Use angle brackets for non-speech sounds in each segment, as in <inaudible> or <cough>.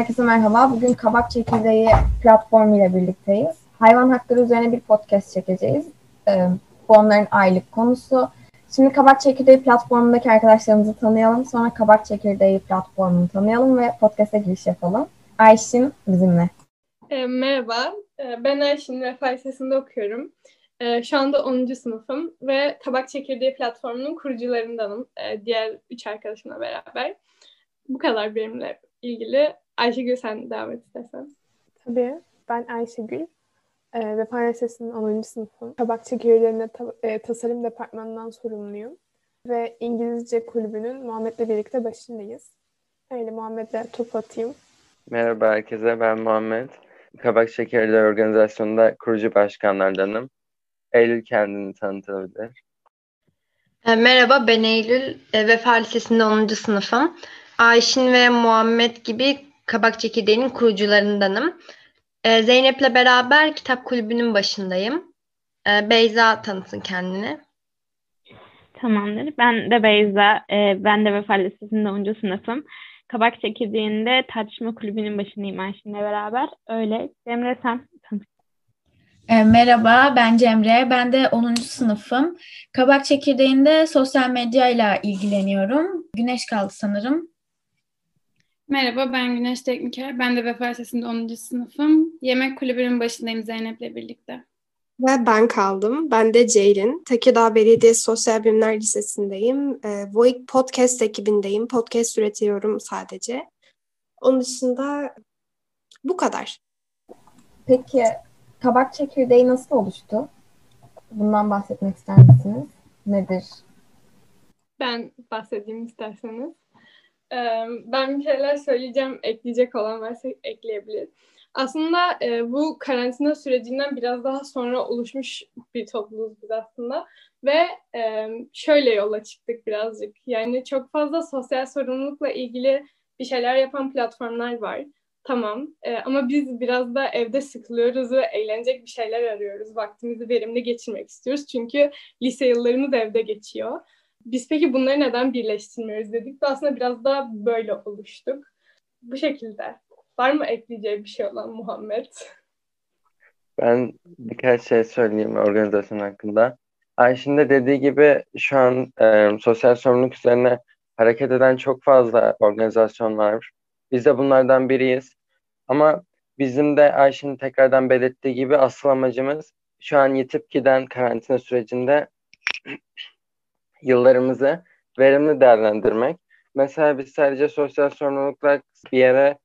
Herkese merhaba. Bugün Kabak Çekirdeği platformu ile birlikteyiz. Hayvan hakları üzerine bir podcast çekeceğiz. Ee, bu onların aylık konusu. Şimdi Kabak Çekirdeği platformundaki arkadaşlarımızı tanıyalım. Sonra Kabak Çekirdeği platformunu tanıyalım ve podcast'e giriş yapalım. Ayşin bizimle. E, merhaba, e, ben Ayşin ve Lisesi'nde okuyorum. E, şu anda 10. sınıfım ve Kabak Çekirdeği platformunun kurucularındanım. E, diğer üç arkadaşımla beraber. Bu kadar benimle ilgili. Ayşegül sen devam et istersen. Tabii. Ben Ayşegül. E, ve Fen Lisesi'nin 10. sınıfım. Kabak çekirdeğinde ta- e, tasarım departmanından sorumluyum. Ve İngilizce kulübünün Muhammed'le birlikte başındayız. Öyle Muhammed'le top atayım. Merhaba herkese, ben Muhammed. Kabak Şekerleri Organizasyonu'nda kurucu başkanlardanım. Eylül kendini tanıtabilir. E, merhaba, ben Eylül. E, Vefa Lisesi'nde 10. sınıfım. Ayşin ve Muhammed gibi Kabak Çekirdeği'nin kurucularındanım. E, Zeynep'le beraber kitap kulübünün başındayım. E, Beyza tanıtsın kendini. Tamamdır. Ben de Beyza. E, ben de Vefa Lisesi'nde 10. sınıfım. Kabak Çekirdeği'nde tartışma kulübünün başındayım Ayşin'le beraber. Öyle. Cemre sen tanıt. E, merhaba, ben Cemre. Ben de 10. sınıfım. Kabak Çekirdeği'nde sosyal medyayla ilgileniyorum. Güneş kaldı sanırım. Merhaba, ben Güneş Tekniker. Ben de Vefa Lisesi'nde 10. sınıfım. Yemek kulübünün başındayım Zeynep'le birlikte. Ve ben kaldım. Ben de Ceylin. Tekirdağ Belediyesi Sosyal Bilimler Lisesi'ndeyim. E, Voik Podcast ekibindeyim. Podcast üretiyorum sadece. Onun dışında bu kadar. Peki kabak çekirdeği nasıl oluştu? Bundan bahsetmek ister misiniz? Nedir? Ben bahsedeyim isterseniz. Ben bir şeyler söyleyeceğim. Ekleyecek olan varsa ekleyebilir. Aslında e, bu karantina sürecinden biraz daha sonra oluşmuş bir topluluğuz biz aslında. Ve şöyle yola çıktık birazcık. Yani çok fazla sosyal sorumlulukla ilgili bir şeyler yapan platformlar var. Tamam e, ama biz biraz da evde sıkılıyoruz ve eğlenecek bir şeyler arıyoruz. Vaktimizi verimli geçirmek istiyoruz. Çünkü lise yıllarımız evde geçiyor. Biz peki bunları neden birleştirmiyoruz dedik de aslında biraz daha böyle oluştuk. Bu şekilde. Var mı ekleyeceği bir şey olan Muhammed? Ben birkaç şey söyleyeyim organizasyon hakkında. Ayşin de dediği gibi şu an e, sosyal sorumluluk üzerine hareket eden çok fazla organizasyon var. Biz de bunlardan biriyiz. Ama bizim de Ayşin'in tekrardan belirttiği gibi asıl amacımız şu an yitip giden karantina sürecinde yıllarımızı verimli değerlendirmek. Mesela biz sadece sosyal sorumluluklar bir yere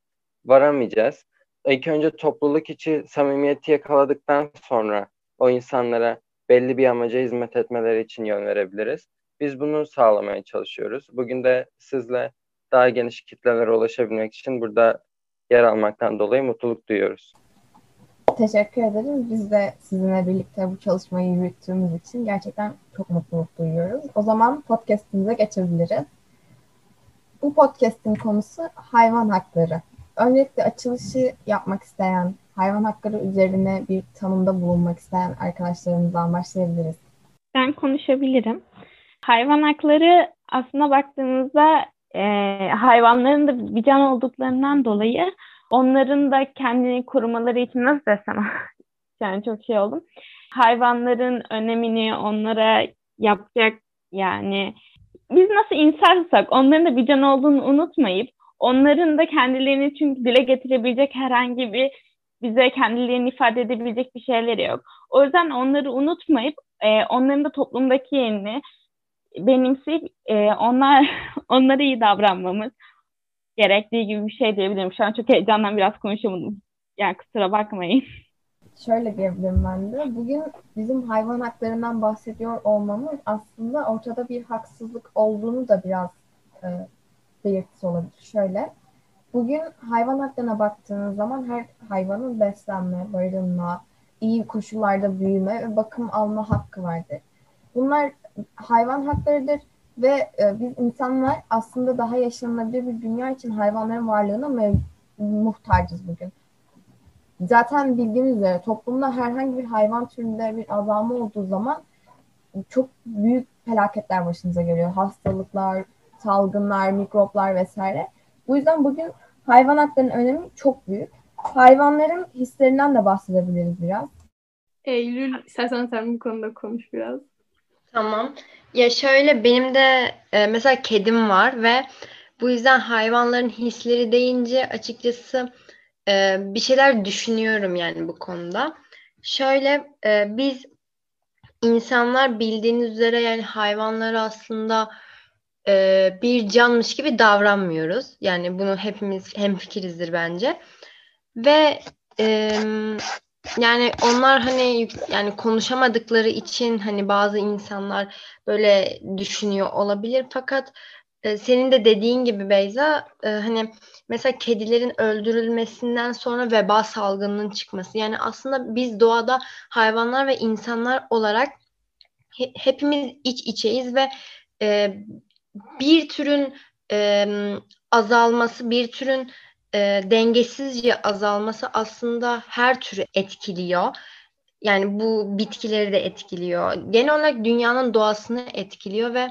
varamayacağız. İlk önce topluluk içi samimiyeti yakaladıktan sonra o insanlara belli bir amaca hizmet etmeleri için yön verebiliriz. Biz bunu sağlamaya çalışıyoruz. Bugün de sizle daha geniş kitlelere ulaşabilmek için burada yer almaktan dolayı mutluluk duyuyoruz. Teşekkür ederiz. Biz de sizinle birlikte bu çalışmayı yürüttüğümüz için gerçekten çok mutluluk duyuyoruz. O zaman podcastimize geçebiliriz. Bu podcastin konusu hayvan hakları. Öncelikle açılışı yapmak isteyen, hayvan hakları üzerine bir tanımda bulunmak isteyen arkadaşlarımızdan başlayabiliriz. Ben konuşabilirim. Hayvan hakları aslında baktığımızda e, hayvanların da bir can olduklarından dolayı onların da kendini korumaları için nasıl desem <laughs> yani çok şey oldum. Hayvanların önemini onlara yapacak yani biz nasıl insansak onların da bir can olduğunu unutmayıp onların da kendilerini çünkü dile getirebilecek herhangi bir bize kendilerini ifade edebilecek bir şeyleri yok. O yüzden onları unutmayıp e, onların da toplumdaki yerini benimseyip e, onlar <laughs> onlara iyi davranmamız gerektiği gibi bir şey diyebilirim. Şu an çok heyecandan biraz konuşamadım. Yani kusura bakmayın. Şöyle diyebilirim ben de. Bugün bizim hayvan haklarından bahsediyor olmamız aslında ortada bir haksızlık olduğunu da biraz e, belirtisi olabilir. Şöyle, bugün hayvan haklarına baktığınız zaman her hayvanın beslenme, barınma, iyi koşullarda büyüme ve bakım alma hakkı vardır. Bunlar hayvan haklarıdır ve e, biz insanlar aslında daha yaşanılabilir bir dünya için hayvanların varlığına muhtacız bugün. Zaten bildiğiniz üzere toplumda herhangi bir hayvan türünde bir azalma olduğu zaman çok büyük felaketler başınıza geliyor. Hastalıklar, salgınlar, mikroplar vesaire. Bu yüzden bugün hayvan haklarının önemi çok büyük. Hayvanların hislerinden de bahsedebiliriz biraz. Eylül, istersen sen bu konuda konuş biraz. Tamam. Ya şöyle benim de e, mesela kedim var ve bu yüzden hayvanların hisleri deyince açıkçası e, bir şeyler düşünüyorum yani bu konuda. Şöyle e, biz insanlar bildiğiniz üzere yani hayvanları aslında e, bir canmış gibi davranmıyoruz. Yani bunu hepimiz hemfikirizdir bence. Ve e, yani onlar hani yani konuşamadıkları için hani bazı insanlar böyle düşünüyor olabilir. Fakat e, senin de dediğin gibi Beyza e, hani mesela kedilerin öldürülmesinden sonra veba salgınının çıkması. Yani aslında biz doğada hayvanlar ve insanlar olarak he, hepimiz iç içeyiz ve e, bir türün e, azalması bir türün e, dengesizce azalması aslında her türü etkiliyor. Yani bu bitkileri de etkiliyor. Genel olarak dünyanın doğasını etkiliyor ve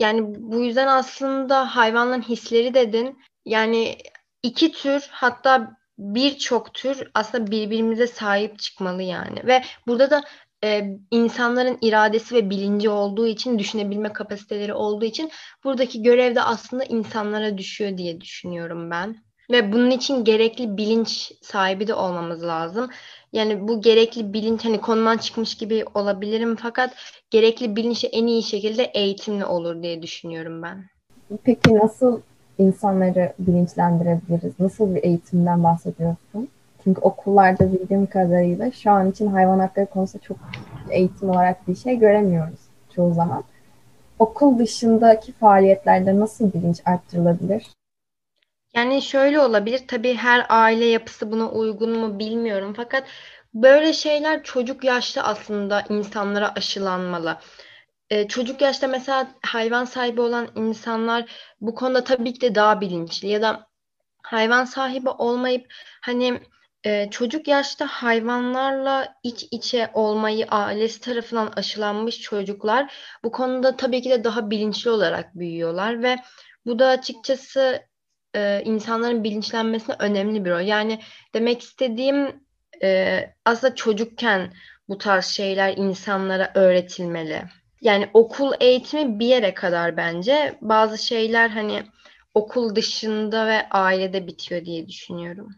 yani bu yüzden aslında hayvanların hisleri dedin. Yani iki tür hatta birçok tür aslında birbirimize sahip çıkmalı yani. Ve burada da e, insanların iradesi ve bilinci olduğu için, düşünebilme kapasiteleri olduğu için buradaki görev de aslında insanlara düşüyor diye düşünüyorum ben. Ve bunun için gerekli bilinç sahibi de olmamız lazım. Yani bu gerekli bilinç hani konudan çıkmış gibi olabilirim fakat gerekli bilinç en iyi şekilde eğitimle olur diye düşünüyorum ben. Peki nasıl insanları bilinçlendirebiliriz? Nasıl bir eğitimden bahsediyorsun? Çünkü okullarda bildiğim kadarıyla şu an için hayvan hakları konusunda çok eğitim olarak bir şey göremiyoruz çoğu zaman. Okul dışındaki faaliyetlerde nasıl bilinç arttırılabilir? Yani şöyle olabilir. Tabii her aile yapısı buna uygun mu bilmiyorum. Fakat böyle şeyler çocuk yaşta aslında insanlara aşılanmalı. Ee, çocuk yaşta mesela hayvan sahibi olan insanlar bu konuda tabii ki de daha bilinçli ya da hayvan sahibi olmayıp hani e, çocuk yaşta hayvanlarla iç içe olmayı ailesi tarafından aşılanmış çocuklar bu konuda tabii ki de daha bilinçli olarak büyüyorlar ve bu da açıkçası e, insanların bilinçlenmesine önemli bir rol. Yani demek istediğim e, aslında çocukken bu tarz şeyler insanlara öğretilmeli. Yani okul eğitimi bir yere kadar bence. Bazı şeyler hani okul dışında ve ailede bitiyor diye düşünüyorum.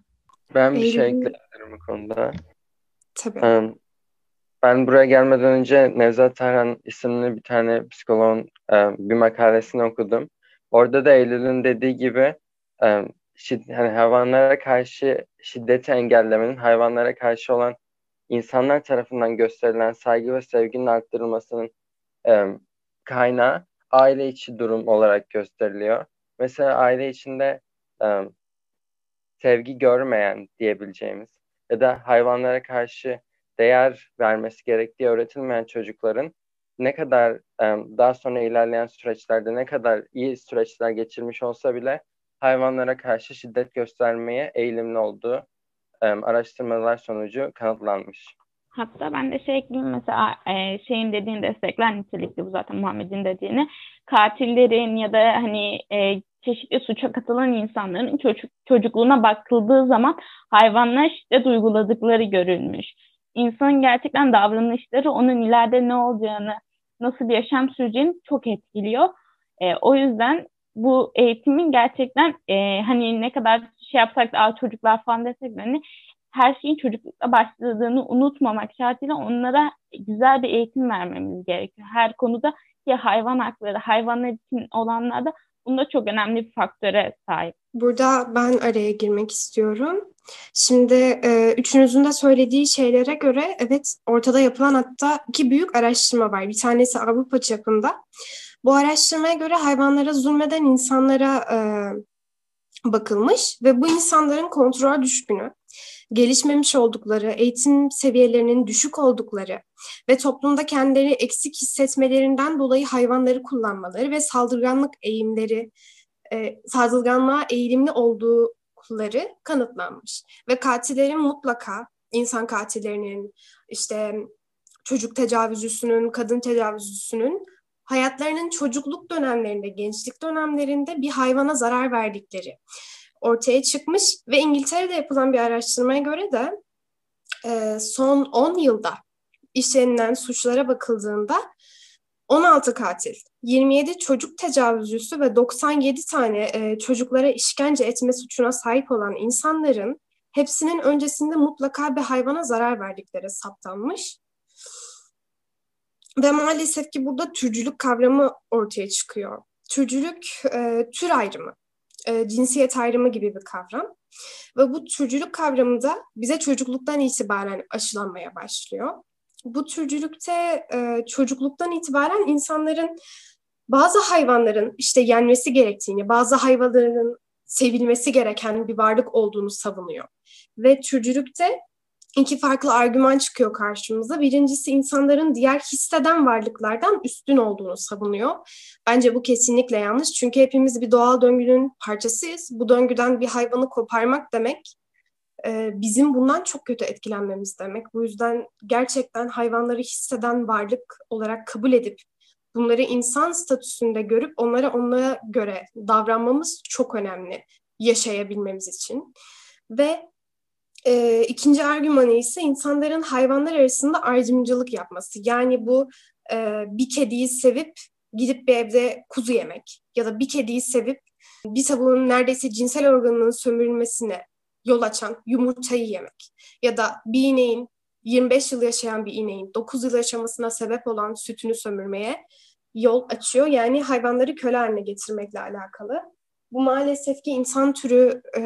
Ben bir şey ekleyebilirim bu konuda. Tabii. Ben buraya gelmeden önce Nevzat Tarhan isimli bir tane psikoloğun bir makalesini okudum. Orada da Eylül'ün dediği gibi şid, hani hayvanlara karşı şiddeti engellemenin hayvanlara karşı olan insanlar tarafından gösterilen saygı ve sevginin arttırılmasının kaynağı aile içi durum olarak gösteriliyor. Mesela aile içinde sevgi görmeyen diyebileceğimiz ya da hayvanlara karşı değer vermesi gerektiği öğretilmeyen çocukların ne kadar daha sonra ilerleyen süreçlerde ne kadar iyi süreçler geçirmiş olsa bile hayvanlara karşı şiddet göstermeye eğilimli olduğu e, araştırmalar sonucu kanıtlanmış. Hatta ben de şey ekleyeyim mesela e, şeyin dediğini destekler nitelikli bu zaten Muhammed'in dediğini. Katillerin ya da hani e, çeşitli suça katılan insanların çocuk, çocukluğuna bakıldığı zaman hayvanlara şiddet uyguladıkları görülmüş. İnsanın gerçekten davranışları onun ileride ne olacağını, nasıl bir yaşam süreceğini çok etkiliyor. E, o yüzden bu eğitimin gerçekten e, hani ne kadar şey yapsak da çocuklar falan desek de hani her şeyin çocuklukta başladığını unutmamak şartıyla onlara güzel bir eğitim vermemiz gerekiyor. Her konuda ki hayvan hakları, hayvanlar için olanlarda bunda çok önemli bir faktöre sahip. Burada ben araya girmek istiyorum. Şimdi e, üçünüzün de söylediği şeylere göre evet ortada yapılan hatta iki büyük araştırma var. Bir tanesi Avrupa çapında. Bu araştırmaya göre hayvanlara zulmeden insanlara e, bakılmış ve bu insanların kontrol düşkünü, gelişmemiş oldukları, eğitim seviyelerinin düşük oldukları ve toplumda kendileri eksik hissetmelerinden dolayı hayvanları kullanmaları ve saldırganlık eğimleri, e, saldırganlığa eğilimli oldukları kanıtlanmış. Ve katillerin mutlaka insan katillerinin, işte çocuk tecavüzcüsünün, kadın tecavüzcüsünün hayatlarının çocukluk dönemlerinde, gençlik dönemlerinde bir hayvana zarar verdikleri, ortaya çıkmış ve İngiltere'de yapılan bir araştırmaya göre de e, son 10 yılda işlenilen suçlara bakıldığında 16 katil, 27 çocuk tecavüzcüsü ve 97 tane e, çocuklara işkence etme suçuna sahip olan insanların hepsinin öncesinde mutlaka bir hayvana zarar verdikleri saptanmış. Ve maalesef ki burada türcülük kavramı ortaya çıkıyor. Türcülük e, tür ayrımı, e, cinsiyet ayrımı gibi bir kavram. Ve bu türcülük kavramı da bize çocukluktan itibaren aşılanmaya başlıyor. Bu türcülükte e, çocukluktan itibaren insanların bazı hayvanların işte yenmesi gerektiğini, bazı hayvanların sevilmesi gereken bir varlık olduğunu savunuyor. Ve türcülükte iki farklı argüman çıkıyor karşımıza. Birincisi insanların diğer hisseden varlıklardan üstün olduğunu savunuyor. Bence bu kesinlikle yanlış. Çünkü hepimiz bir doğal döngünün parçasıyız. Bu döngüden bir hayvanı koparmak demek e, bizim bundan çok kötü etkilenmemiz demek. Bu yüzden gerçekten hayvanları hisseden varlık olarak kabul edip bunları insan statüsünde görüp onlara onlara göre davranmamız çok önemli yaşayabilmemiz için. Ve e, ikinci argümanı ise insanların hayvanlar arasında ayrımcılık yapması. Yani bu e, bir kediyi sevip gidip bir evde kuzu yemek ya da bir kediyi sevip bir tavuğun neredeyse cinsel organının sömürülmesine yol açan yumurtayı yemek ya da bir ineğin 25 yıl yaşayan bir ineğin 9 yıl yaşamasına sebep olan sütünü sömürmeye yol açıyor. Yani hayvanları köle haline getirmekle alakalı. Bu maalesef ki insan türü e,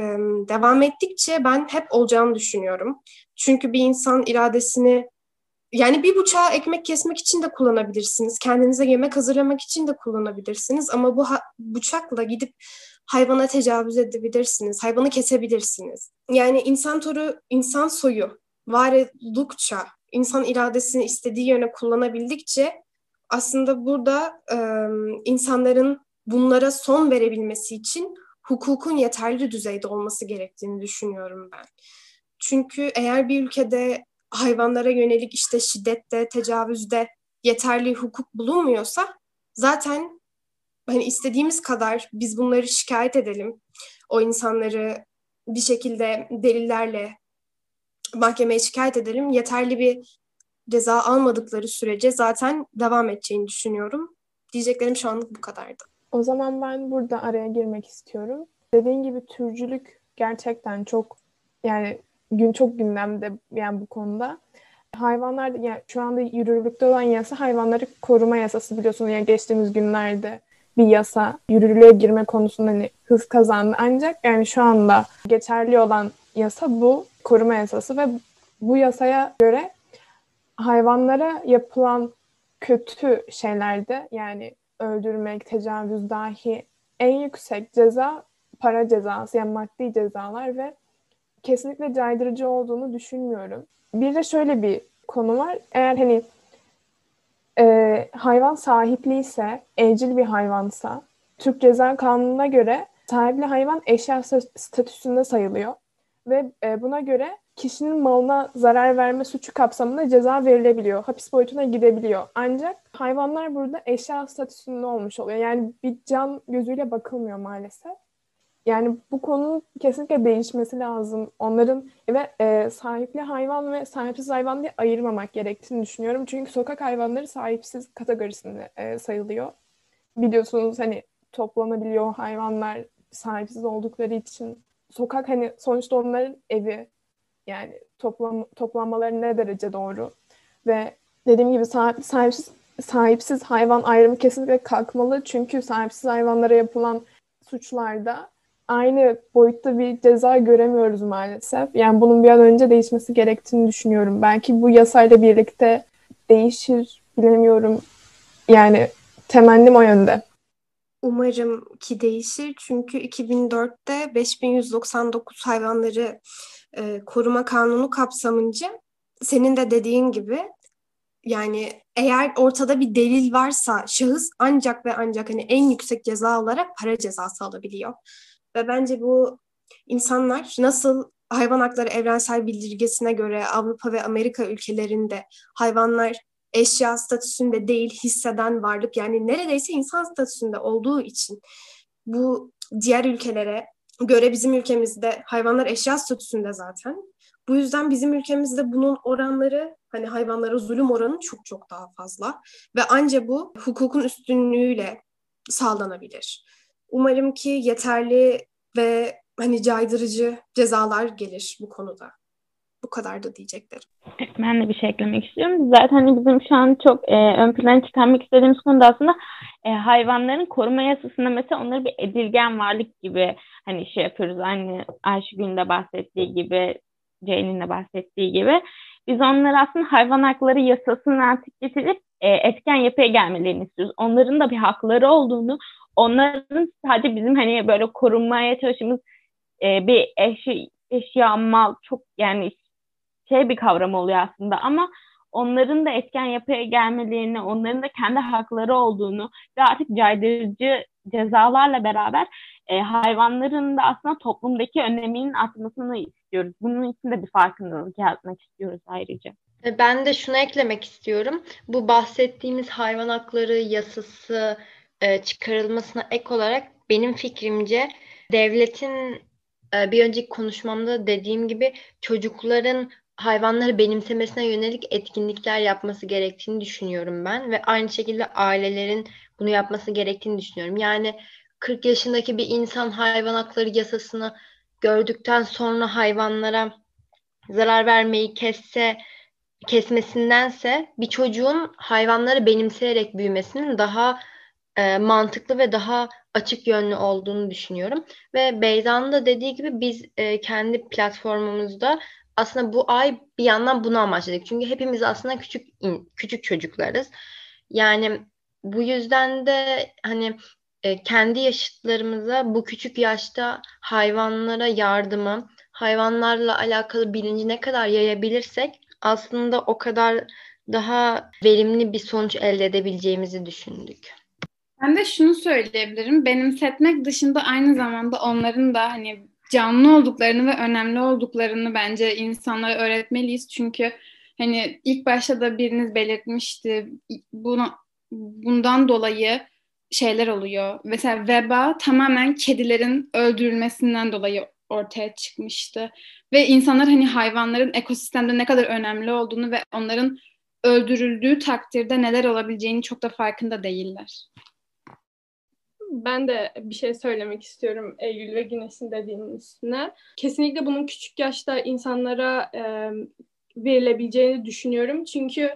devam ettikçe ben hep olacağını düşünüyorum. Çünkü bir insan iradesini yani bir bıçağı ekmek kesmek için de kullanabilirsiniz. Kendinize yemek hazırlamak için de kullanabilirsiniz. Ama bu bıçakla gidip hayvana tecavüz edebilirsiniz. Hayvanı kesebilirsiniz. Yani insan türü, insan soyu var oldukça, insan iradesini istediği yöne kullanabildikçe aslında burada e, insanların bunlara son verebilmesi için hukukun yeterli düzeyde olması gerektiğini düşünüyorum ben. Çünkü eğer bir ülkede hayvanlara yönelik işte şiddette, tecavüzde yeterli hukuk bulunmuyorsa zaten hani istediğimiz kadar biz bunları şikayet edelim. O insanları bir şekilde delillerle mahkemeye şikayet edelim. Yeterli bir ceza almadıkları sürece zaten devam edeceğini düşünüyorum. Diyeceklerim şu anlık bu kadardı. O zaman ben burada araya girmek istiyorum. Dediğin gibi türcülük gerçekten çok yani gün çok gündemde yani bu konuda. Hayvanlar yani şu anda yürürlükte olan yasa hayvanları koruma yasası biliyorsunuz yani geçtiğimiz günlerde bir yasa yürürlüğe girme konusunda hani hız kazandı. Ancak yani şu anda geçerli olan yasa bu koruma yasası ve bu yasaya göre hayvanlara yapılan kötü şeylerde yani öldürmek, tecavüz dahi en yüksek ceza para cezası yani maddi cezalar ve kesinlikle caydırıcı olduğunu düşünmüyorum. Bir de şöyle bir konu var. Eğer hani e, hayvan sahipli ise, evcil bir hayvansa, Türk Ceza Kanunu'na göre sahipli hayvan eşya statüsünde sayılıyor. Ve e, buna göre kişinin malına zarar verme suçu kapsamında ceza verilebiliyor. Hapis boyutuna gidebiliyor. Ancak hayvanlar burada eşya statüsünde olmuş oluyor. Yani bir can gözüyle bakılmıyor maalesef. Yani bu konunun kesinlikle değişmesi lazım. Onların ve e, sahipli hayvan ve sahipsiz hayvan diye ayırmamak gerektiğini düşünüyorum. Çünkü sokak hayvanları sahipsiz kategorisinde e, sayılıyor. Biliyorsunuz hani toplanabiliyor hayvanlar sahipsiz oldukları için. Sokak hani sonuçta onların evi. Yani toplam, toplanmaları ne derece doğru. Ve dediğim gibi sahip, sahipsiz, sahipsiz hayvan ayrımı kesinlikle kalkmalı. Çünkü sahipsiz hayvanlara yapılan suçlarda aynı boyutta bir ceza göremiyoruz maalesef. Yani bunun bir an önce değişmesi gerektiğini düşünüyorum. Belki bu yasayla birlikte değişir bilemiyorum. Yani temennim o yönde. Umarım ki değişir çünkü 2004'te 5199 hayvanları e, koruma kanunu kapsamınca senin de dediğin gibi yani eğer ortada bir delil varsa şahıs ancak ve ancak hani en yüksek ceza olarak para cezası alabiliyor. Ve bence bu insanlar nasıl hayvan hakları evrensel bildirgesine göre Avrupa ve Amerika ülkelerinde hayvanlar eşya statüsünde değil hisseden varlık yani neredeyse insan statüsünde olduğu için bu diğer ülkelere göre bizim ülkemizde hayvanlar eşya statüsünde zaten. Bu yüzden bizim ülkemizde bunun oranları hani hayvanlara zulüm oranı çok çok daha fazla ve anca bu hukukun üstünlüğüyle sağlanabilir. Umarım ki yeterli ve hani caydırıcı cezalar gelir bu konuda. Bu kadar da diyeceklerim. Ben de bir şey eklemek istiyorum. Zaten hani bizim şu an çok e, ön plana çıkarmak istediğimiz konu da aslında e, hayvanların koruma yasasında mesela onları bir edilgen varlık gibi hani şey yapıyoruz. Aynı Ayşegül'ün de bahsettiği gibi, Ceylin'in de bahsettiği gibi. Biz onları aslında hayvan hakları yasasını artık getirip e, etken yapıya gelmelerini istiyoruz. Onların da bir hakları olduğunu, onların sadece bizim hani böyle korunmaya çalıştığımız e, bir eşya, eşya, mal çok yani şey bir kavram oluyor aslında ama onların da etken yapıya gelmelerini, onların da kendi hakları olduğunu ve artık caydırıcı cezalarla beraber e, hayvanların da aslında toplumdaki öneminin artmasını istiyoruz. Bunun için de bir farkındalık yaratmak istiyoruz ayrıca. E, ben de şunu eklemek istiyorum. Bu bahsettiğimiz hayvan hakları yasası e, çıkarılmasına ek olarak benim fikrimce devletin e, bir önceki konuşmamda dediğim gibi çocukların hayvanları benimsemesine yönelik etkinlikler yapması gerektiğini düşünüyorum ben ve aynı şekilde ailelerin bunu yapması gerektiğini düşünüyorum. Yani 40 yaşındaki bir insan hayvan hakları yasasını gördükten sonra hayvanlara zarar vermeyi kesse kesmesindense bir çocuğun hayvanları benimseyerek büyümesinin daha e, mantıklı ve daha açık yönlü olduğunu düşünüyorum. Ve Beyza'nın da dediği gibi biz e, kendi platformumuzda aslında bu ay bir yandan bunu amaçladık. Çünkü hepimiz aslında küçük küçük çocuklarız. Yani bu yüzden de hani e, kendi yaşıtlarımıza bu küçük yaşta hayvanlara yardımı, hayvanlarla alakalı bilinci ne kadar yayabilirsek aslında o kadar daha verimli bir sonuç elde edebileceğimizi düşündük. Ben de şunu söyleyebilirim. Benimsetmek dışında aynı zamanda onların da hani canlı olduklarını ve önemli olduklarını bence insanlara öğretmeliyiz. Çünkü hani ilk başta da biriniz belirtmişti. Bunu bundan dolayı şeyler oluyor. Mesela veba tamamen kedilerin öldürülmesinden dolayı ortaya çıkmıştı. Ve insanlar hani hayvanların ekosistemde ne kadar önemli olduğunu ve onların öldürüldüğü takdirde neler olabileceğini çok da farkında değiller. Ben de bir şey söylemek istiyorum Eylül ve Güneş'in dediğinin üstüne. Kesinlikle bunun küçük yaşta insanlara e, verilebileceğini düşünüyorum. Çünkü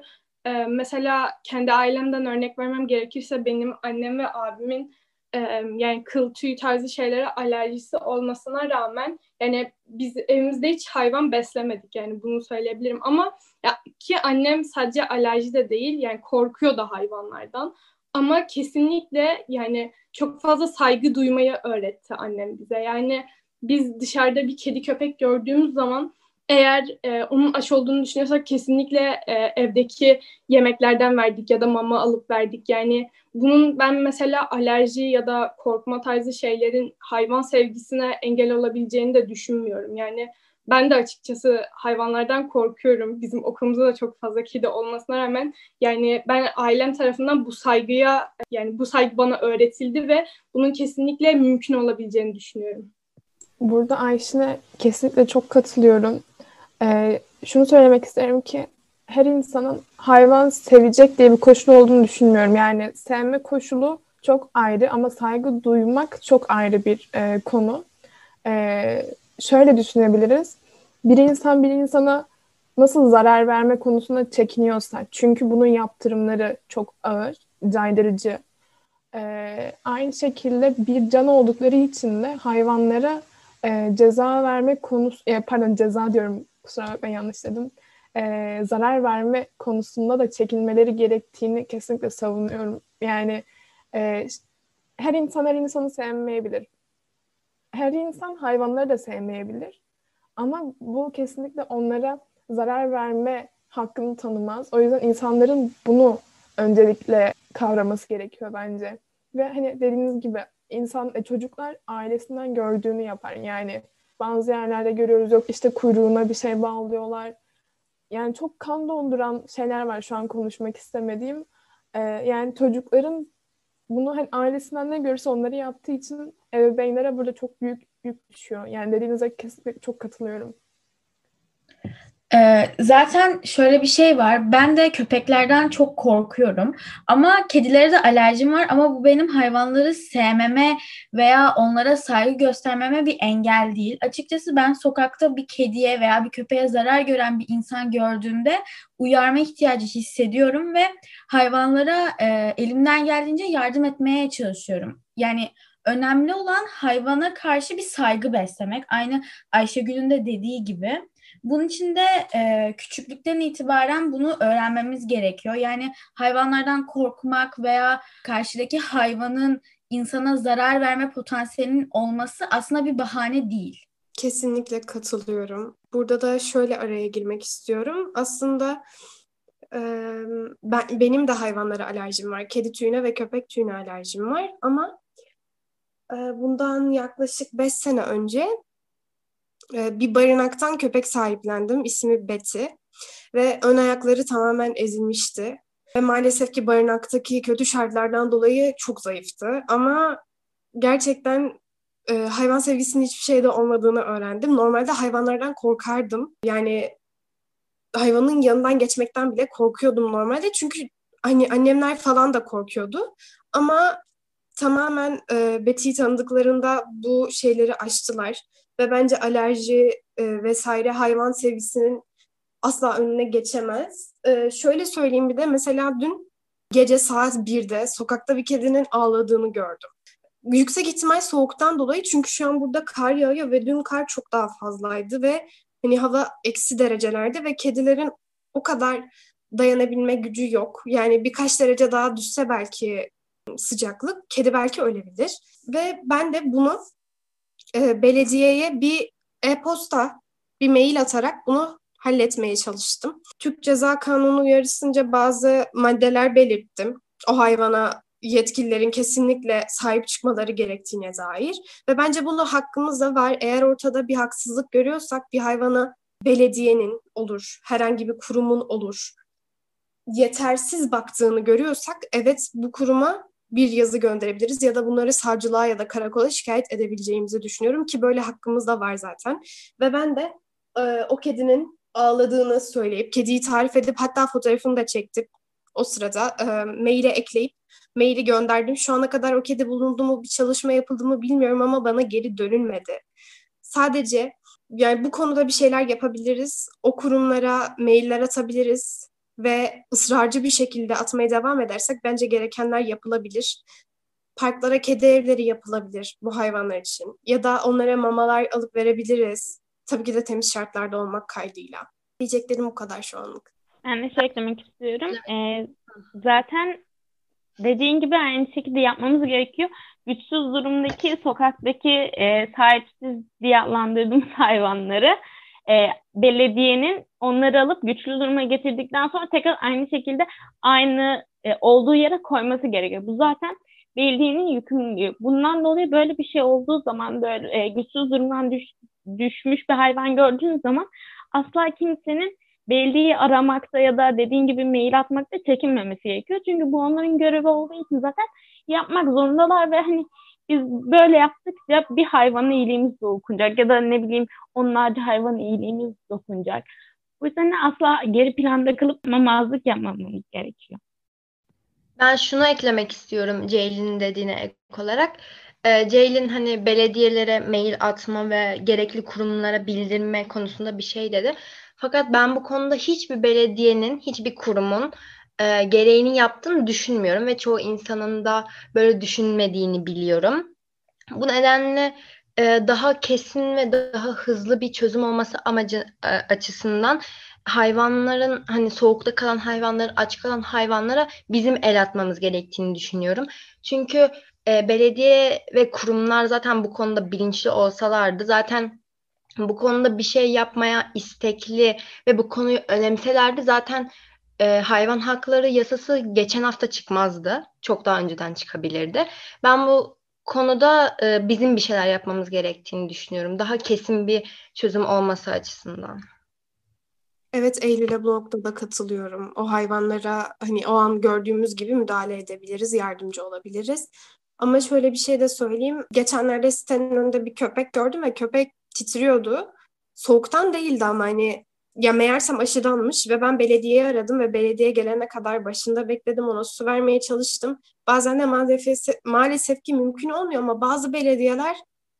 e, mesela kendi ailemden örnek vermem gerekirse benim annem ve abimin e, yani kıl tüy tarzı şeylere alerjisi olmasına rağmen yani biz evimizde hiç hayvan beslemedik yani bunu söyleyebilirim ama ya, ki annem sadece alerji de değil yani korkuyor da hayvanlardan ama kesinlikle yani çok fazla saygı duymayı öğretti annem bize. Yani biz dışarıda bir kedi köpek gördüğümüz zaman eğer e, onun aç olduğunu düşünüyorsak kesinlikle e, evdeki yemeklerden verdik ya da mama alıp verdik. Yani bunun ben mesela alerji ya da korkma tarzı şeylerin hayvan sevgisine engel olabileceğini de düşünmüyorum. Yani ben de açıkçası hayvanlardan korkuyorum. Bizim okulumuzda da çok fazla kedi olmasına rağmen yani ben ailem tarafından bu saygıya yani bu saygı bana öğretildi ve bunun kesinlikle mümkün olabileceğini düşünüyorum. Burada Ayşin'e kesinlikle çok katılıyorum. Ee, şunu söylemek isterim ki her insanın hayvan sevecek diye bir koşulu olduğunu düşünmüyorum. Yani sevme koşulu çok ayrı ama saygı duymak çok ayrı bir e, konu. E, şöyle düşünebiliriz. Bir insan bir insana nasıl zarar verme konusunda çekiniyorsa, çünkü bunun yaptırımları çok ağır, caydırıcı. E, aynı şekilde bir can oldukları için de hayvanlara e, ceza verme konusu, e, pardon ceza diyorum kusura bakmayın yanlış dedim. E, zarar verme konusunda da çekinmeleri gerektiğini kesinlikle savunuyorum. Yani e, her insan her insanı sevmeyebilir. Her insan hayvanları da sevmeyebilir. Ama bu kesinlikle onlara zarar verme hakkını tanımaz. O yüzden insanların bunu öncelikle kavraması gerekiyor bence. Ve hani dediğiniz gibi insan e, çocuklar ailesinden gördüğünü yapar. Yani bazı yerlerde görüyoruz yok işte kuyruğuna bir şey bağlıyorlar. Yani çok kan donduran şeyler var şu an konuşmak istemediğim. Ee, yani çocukların bunu hani ailesinden ne görürse onları yaptığı için ebeveynlere burada çok büyük yük düşüyor. Yani dediğinize kesinlikle çok katılıyorum. Ee, zaten şöyle bir şey var. Ben de köpeklerden çok korkuyorum. Ama kedilere de alerjim var. Ama bu benim hayvanları sevmeme veya onlara saygı göstermeme bir engel değil. Açıkçası ben sokakta bir kediye veya bir köpeğe zarar gören bir insan gördüğümde uyarma ihtiyacı hissediyorum ve hayvanlara e, elimden geldiğince yardım etmeye çalışıyorum. Yani önemli olan hayvana karşı bir saygı beslemek. Aynı Ayşegül'ün de dediği gibi. Bunun için de e, küçüklükten itibaren bunu öğrenmemiz gerekiyor. Yani hayvanlardan korkmak veya karşıdaki hayvanın insana zarar verme potansiyelinin olması aslında bir bahane değil. Kesinlikle katılıyorum. Burada da şöyle araya girmek istiyorum. Aslında ben benim de hayvanlara alerjim var. Kedi tüyüne ve köpek tüyüne alerjim var. Ama bundan yaklaşık 5 sene önce e, bir barınaktan köpek sahiplendim. İsmi Betty. Ve ön ayakları tamamen ezilmişti. Ve maalesef ki barınaktaki kötü şartlardan dolayı çok zayıftı. Ama gerçekten e, hayvan sevgisinin hiçbir şeyde olmadığını öğrendim. Normalde hayvanlardan korkardım. Yani hayvanın yanından geçmekten bile korkuyordum normalde. Çünkü hani annemler falan da korkuyordu. Ama tamamen e, Betty'yi tanıdıklarında bu şeyleri aştılar ve bence alerji e, vesaire hayvan sevgisinin asla önüne geçemez. E, şöyle söyleyeyim bir de mesela dün gece saat 1'de sokakta bir kedinin ağladığını gördüm. Yüksek ihtimal soğuktan dolayı çünkü şu an burada kar yağıyor ve dün kar çok daha fazlaydı ve hani hava eksi derecelerde ve kedilerin o kadar dayanabilme gücü yok. Yani birkaç derece daha düşse belki sıcaklık, kedi belki ölebilir. Ve ben de bunu e, belediyeye bir e-posta, bir mail atarak bunu halletmeye çalıştım. Türk Ceza Kanunu uyarısınca bazı maddeler belirttim. O hayvana yetkililerin kesinlikle sahip çıkmaları gerektiğine dair. Ve bence bunu hakkımız da var. Eğer ortada bir haksızlık görüyorsak bir hayvana belediyenin olur, herhangi bir kurumun olur, yetersiz baktığını görüyorsak evet bu kuruma bir yazı gönderebiliriz ya da bunları savcılığa ya da karakola şikayet edebileceğimizi düşünüyorum ki böyle hakkımız da var zaten. Ve ben de e, o kedinin ağladığını söyleyip, kediyi tarif edip hatta fotoğrafını da çektim o sırada e, maile ekleyip maili gönderdim. Şu ana kadar o kedi bulundu mu, bir çalışma yapıldı mı bilmiyorum ama bana geri dönülmedi. Sadece yani bu konuda bir şeyler yapabiliriz. O kurumlara mailler atabiliriz ve ısrarcı bir şekilde atmaya devam edersek bence gerekenler yapılabilir. Parklara kedi evleri yapılabilir bu hayvanlar için. Ya da onlara mamalar alıp verebiliriz. Tabii ki de temiz şartlarda olmak kaydıyla. Diyeceklerim bu kadar şu anlık. Ben de şey eklemek istiyorum. Ee, zaten dediğin gibi aynı şekilde yapmamız gerekiyor. Güçsüz durumdaki sokaktaki e, sahipsiz diye adlandırdığımız <laughs> hayvanları e, belediyenin onları alıp güçlü duruma getirdikten sonra tekrar aynı şekilde aynı e, olduğu yere koyması gerekiyor. Bu zaten belediyenin yükümlülüğü. Bundan dolayı böyle bir şey olduğu zaman böyle e, güçsüz durumdan düş, düşmüş bir hayvan gördüğünüz zaman asla kimsenin belediyeyi aramakta ya da dediğin gibi mail atmakta çekinmemesi gerekiyor. Çünkü bu onların görevi olduğu için zaten yapmak zorundalar ve hani biz böyle yaptıkça bir hayvanın iyiliğimiz dokunacak ya da ne bileyim onlarca hayvan iyiliğimiz dokunacak. Bu yüzden asla geri planda kalıp mamazlık yapmamamız gerekiyor. Ben şunu eklemek istiyorum Ceylin'in dediğine ek olarak. Ee, Ceylin hani belediyelere mail atma ve gerekli kurumlara bildirme konusunda bir şey dedi. Fakat ben bu konuda hiçbir belediyenin, hiçbir kurumun e, gereğini yaptığını düşünmüyorum ve çoğu insanın da böyle düşünmediğini biliyorum. Bu nedenle e, daha kesin ve daha hızlı bir çözüm olması amacı e, açısından hayvanların hani soğukta kalan hayvanları aç kalan hayvanlara bizim el atmamız gerektiğini düşünüyorum. Çünkü e, belediye ve kurumlar zaten bu konuda bilinçli olsalardı zaten bu konuda bir şey yapmaya istekli ve bu konuyu önemselerdi zaten e, hayvan hakları yasası geçen hafta çıkmazdı. Çok daha önceden çıkabilirdi. Ben bu konuda e, bizim bir şeyler yapmamız gerektiğini düşünüyorum. Daha kesin bir çözüm olması açısından. Evet Eylül'e bu noktada katılıyorum. O hayvanlara hani o an gördüğümüz gibi müdahale edebiliriz, yardımcı olabiliriz. Ama şöyle bir şey de söyleyeyim. Geçenlerde sitenin önünde bir köpek gördüm ve köpek titriyordu. Soğuktan değildi ama hani ya meğersem aşıdanmış ve ben belediyeyi aradım ve belediye gelene kadar başında bekledim ona su vermeye çalıştım. Bazen de maalesef, maalesef ki mümkün olmuyor ama bazı belediyeler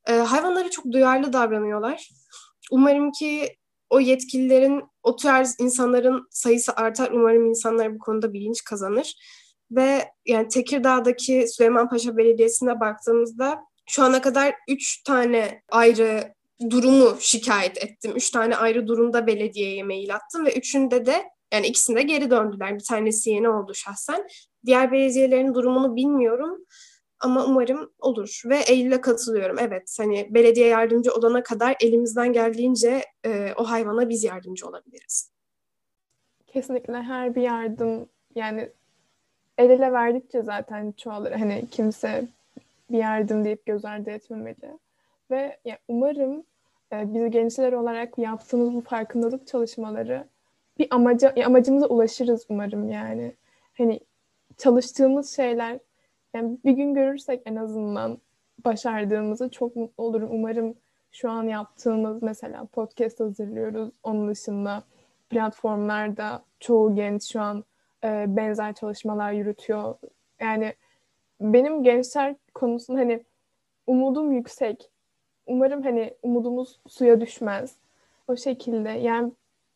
e, hayvanlara çok duyarlı davranıyorlar. Umarım ki o yetkililerin, o tarz insanların sayısı artar. Umarım insanlar bu konuda bilinç kazanır. Ve yani Tekirdağ'daki Süleymanpaşa Belediyesi'ne baktığımızda şu ana kadar üç tane ayrı durumu şikayet ettim. Üç tane ayrı durumda belediyeye mail attım ve üçünde de yani ikisinde geri döndüler. Bir tanesi yeni oldu şahsen. Diğer belediyelerin durumunu bilmiyorum. Ama umarım olur. Ve Eylül'e katılıyorum. Evet hani belediye yardımcı olana kadar elimizden geldiğince e, o hayvana biz yardımcı olabiliriz. Kesinlikle her bir yardım yani el ele verdikçe zaten çoğalır. Hani kimse bir yardım deyip göz ardı etmemeli. Ve yani umarım e, biz gençler olarak yaptığımız bu farkındalık çalışmaları bir amaca amacımıza ulaşırız umarım yani. Hani çalıştığımız şeyler yani bir gün görürsek en azından başardığımızı çok mutlu olurum. Umarım şu an yaptığımız mesela podcast hazırlıyoruz. Onun dışında platformlarda çoğu genç şu an e, benzer çalışmalar yürütüyor. Yani benim gençler konusunda hani umudum yüksek. Umarım hani umudumuz suya düşmez. O şekilde yani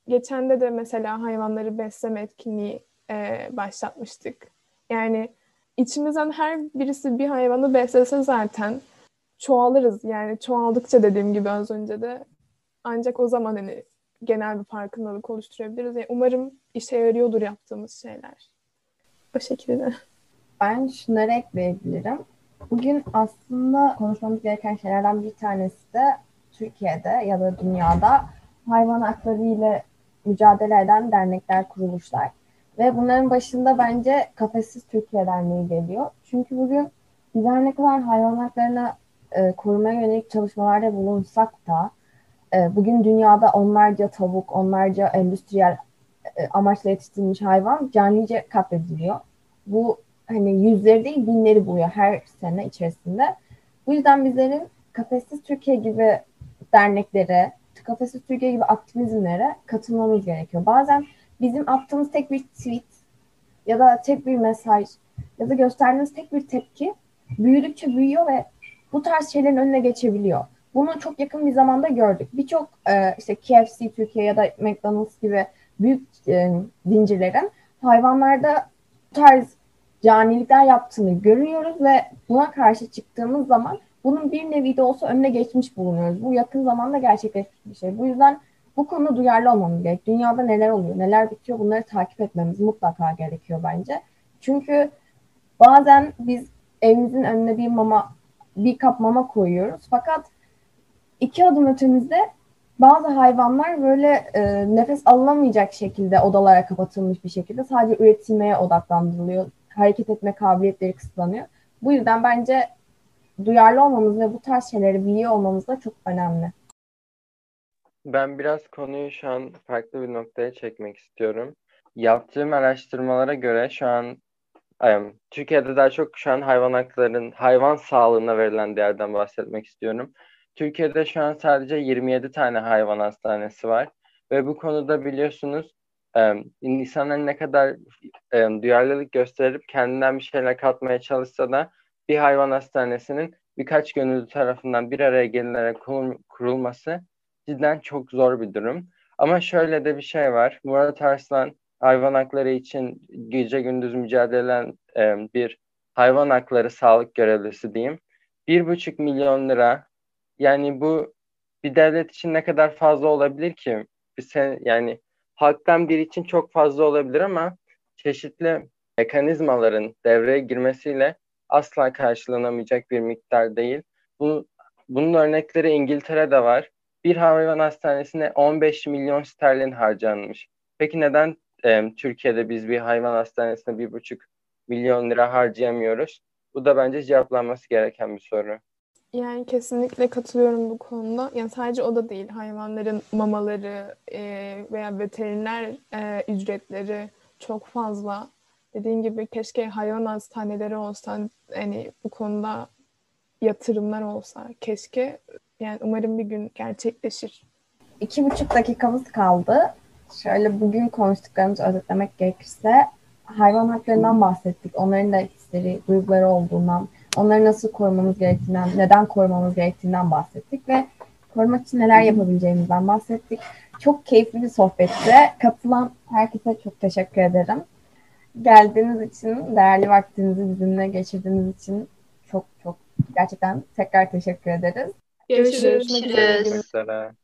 geçen de de mesela hayvanları besleme etkinliği e, başlatmıştık. Yani içimizden her birisi bir hayvanı beslese zaten çoğalırız. Yani çoğaldıkça dediğim gibi az önce de ancak o zaman hani genel bir farkındalık oluşturabiliriz. Yani umarım işe yarıyordur yaptığımız şeyler. O şekilde. Ben şunları ekleyebilirim. Bugün aslında konuşmamız gereken şeylerden bir tanesi de Türkiye'de ya da dünyada hayvan hakları ile mücadele eden dernekler, kuruluşlar. Ve bunların başında bence Kafessiz Türkiye Derneği geliyor. Çünkü bugün bizler ne kadar hayvan haklarını e, korumaya yönelik çalışmalarda bulunsak da e, bugün dünyada onlarca tavuk, onlarca endüstriyel e, amaçla yetiştirilmiş hayvan canice katlediliyor. Bu hani yüzleri değil binleri buluyor her sene içerisinde. Bu yüzden bizlerin Kafessiz Türkiye gibi derneklere, Kafessiz Türkiye gibi aktivizmlere katılmamız gerekiyor. Bazen bizim attığımız tek bir tweet ya da tek bir mesaj ya da gösterdiğimiz tek bir tepki büyüdükçe büyüyor ve bu tarz şeylerin önüne geçebiliyor. Bunu çok yakın bir zamanda gördük. Birçok e, işte KFC Türkiye ya da McDonald's gibi büyük e, zincirlerin hayvanlarda bu tarz canilikler yaptığını görüyoruz ve buna karşı çıktığımız zaman bunun bir nevi de olsa önüne geçmiş bulunuyoruz. Bu yakın zamanda gerçekleşmiş bir şey. Bu yüzden bu konuda duyarlı olmamız gerek. Dünyada neler oluyor, neler bitiyor bunları takip etmemiz mutlaka gerekiyor bence. Çünkü bazen biz evimizin önüne bir mama, bir kap mama koyuyoruz. Fakat iki adım ötemizde bazı hayvanlar böyle e, nefes alınamayacak şekilde odalara kapatılmış bir şekilde sadece üretilmeye odaklandırılıyor. Hareket etme kabiliyetleri kısıtlanıyor. Bu yüzden bence duyarlı olmamız ve bu tarz şeyleri biliyor olmamız da çok önemli. Ben biraz konuyu şu an farklı bir noktaya çekmek istiyorum. Yaptığım araştırmalara göre şu an Türkiye'de daha çok şu an hayvan haklarının, hayvan sağlığına verilen değerden bahsetmek istiyorum. Türkiye'de şu an sadece 27 tane hayvan hastanesi var ve bu konuda biliyorsunuz insanların ne kadar duyarlılık gösterip kendinden bir şeyler katmaya çalışsa da bir hayvan hastanesinin birkaç gönüllü tarafından bir araya gelinerek kurulması cidden çok zor bir durum. Ama şöyle de bir şey var. Murat Arslan hayvan hakları için gece gündüz mücadele e, bir hayvan hakları sağlık görevlisi diyeyim. Bir buçuk milyon lira yani bu bir devlet için ne kadar fazla olabilir ki? Bir sen, yani halktan biri için çok fazla olabilir ama çeşitli mekanizmaların devreye girmesiyle asla karşılanamayacak bir miktar değil. Bu, bunun örnekleri İngiltere'de var. Bir hayvan hastanesine 15 milyon sterlin harcanmış. Peki neden e, Türkiye'de biz bir hayvan hastanesine bir buçuk milyon lira harcayamıyoruz? Bu da bence cevaplanması gereken bir soru. Yani kesinlikle katılıyorum bu konuda. Yani sadece o da değil. Hayvanların mamaları e, veya veteriner e, ücretleri çok fazla. Dediğin gibi keşke hayvan hastaneleri olsa, hani bu konuda yatırımlar olsa keşke. Yani umarım bir gün gerçekleşir. İki buçuk dakikamız kaldı. Şöyle bugün konuştuklarımızı özetlemek gerekirse hayvan haklarından bahsettik. Onların da hisleri, duyguları olduğundan, onları nasıl korumamız gerektiğinden, neden korumamız gerektiğinden bahsettik ve korumak için neler yapabileceğimizden bahsettik. Çok keyifli bir sohbetti. Katılan herkese çok teşekkür ederim. Geldiğiniz için, değerli vaktinizi bizimle geçirdiğiniz için çok çok gerçekten tekrar teşekkür ederiz. Görüşürüz. Görüşmek üzere.